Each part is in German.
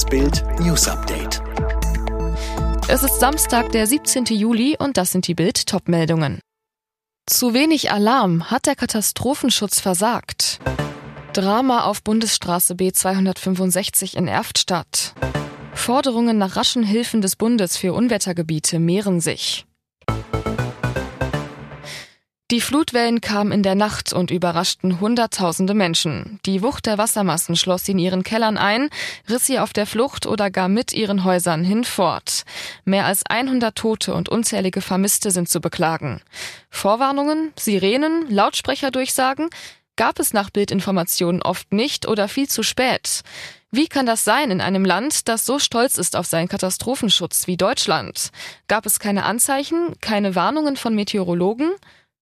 Das Bild News Update. Es ist Samstag, der 17. Juli und das sind die Bild Topmeldungen. Zu wenig Alarm hat der Katastrophenschutz versagt. Drama auf Bundesstraße B265 in Erftstadt. Forderungen nach raschen Hilfen des Bundes für Unwettergebiete mehren sich. Die Flutwellen kamen in der Nacht und überraschten Hunderttausende Menschen. Die Wucht der Wassermassen schloss sie in ihren Kellern ein, riss sie auf der Flucht oder gar mit ihren Häusern hinfort. Mehr als 100 Tote und unzählige Vermisste sind zu beklagen. Vorwarnungen, Sirenen, Lautsprecherdurchsagen gab es nach Bildinformationen oft nicht oder viel zu spät. Wie kann das sein in einem Land, das so stolz ist auf seinen Katastrophenschutz wie Deutschland? Gab es keine Anzeichen, keine Warnungen von Meteorologen?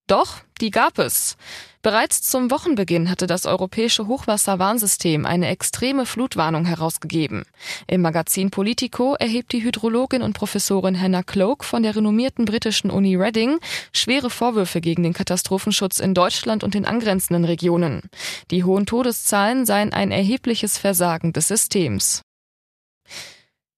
Doch, die gab es. Bereits zum Wochenbeginn hatte das europäische Hochwasserwarnsystem eine extreme Flutwarnung herausgegeben. Im Magazin Politico erhebt die Hydrologin und Professorin Hannah Cloak von der renommierten britischen Uni Reading schwere Vorwürfe gegen den Katastrophenschutz in Deutschland und den angrenzenden Regionen. Die hohen Todeszahlen seien ein erhebliches Versagen des Systems.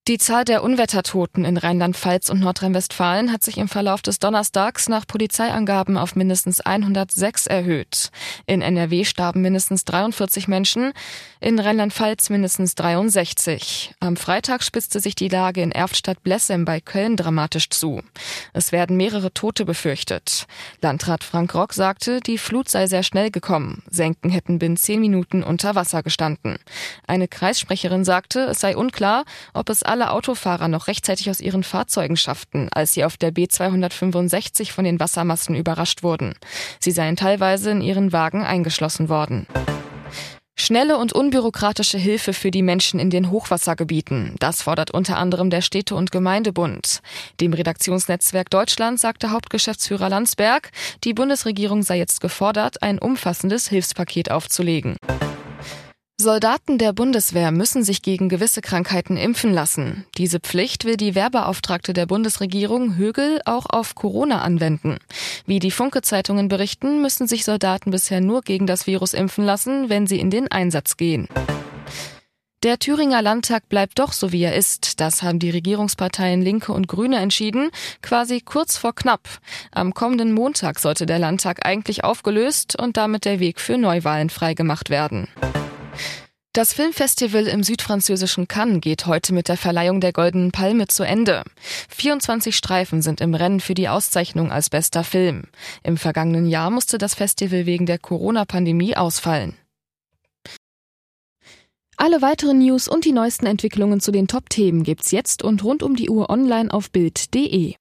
Die Zahl der Unwettertoten in Rheinland-Pfalz und Nordrhein-Westfalen hat sich im Verlauf des Donnerstags nach Polizeiangaben auf mindestens 106 erhöht. In NRW starben mindestens 43 Menschen, in Rheinland-Pfalz mindestens 63. Am Freitag spitzte sich die Lage in Erftstadt-Blessem bei Köln dramatisch zu. Es werden mehrere Tote befürchtet. Landrat Frank Rock sagte, die Flut sei sehr schnell gekommen. Senken hätten binnen zehn Minuten unter Wasser gestanden. Eine Kreissprecherin sagte, es sei unklar, ob es alle Autofahrer noch rechtzeitig aus ihren Fahrzeugen schafften, als sie auf der B265 von den Wassermassen überrascht wurden. Sie seien teilweise in ihren Wagen eingeschlossen worden. Schnelle und unbürokratische Hilfe für die Menschen in den Hochwassergebieten. Das fordert unter anderem der Städte- und Gemeindebund. Dem Redaktionsnetzwerk Deutschland sagte Hauptgeschäftsführer Landsberg, die Bundesregierung sei jetzt gefordert, ein umfassendes Hilfspaket aufzulegen. Soldaten der Bundeswehr müssen sich gegen gewisse Krankheiten impfen lassen. Diese Pflicht will die Werbeauftragte der Bundesregierung Högel auch auf Corona anwenden. Wie die Funke-Zeitungen berichten, müssen sich Soldaten bisher nur gegen das Virus impfen lassen, wenn sie in den Einsatz gehen. Der Thüringer Landtag bleibt doch so wie er ist. Das haben die Regierungsparteien Linke und Grüne entschieden, quasi kurz vor knapp. Am kommenden Montag sollte der Landtag eigentlich aufgelöst und damit der Weg für Neuwahlen freigemacht werden. Das Filmfestival im südfranzösischen Cannes geht heute mit der Verleihung der Goldenen Palme zu Ende. 24 Streifen sind im Rennen für die Auszeichnung als bester Film. Im vergangenen Jahr musste das Festival wegen der Corona-Pandemie ausfallen. Alle weiteren News und die neuesten Entwicklungen zu den Top-Themen gibt's jetzt und rund um die Uhr online auf Bild.de.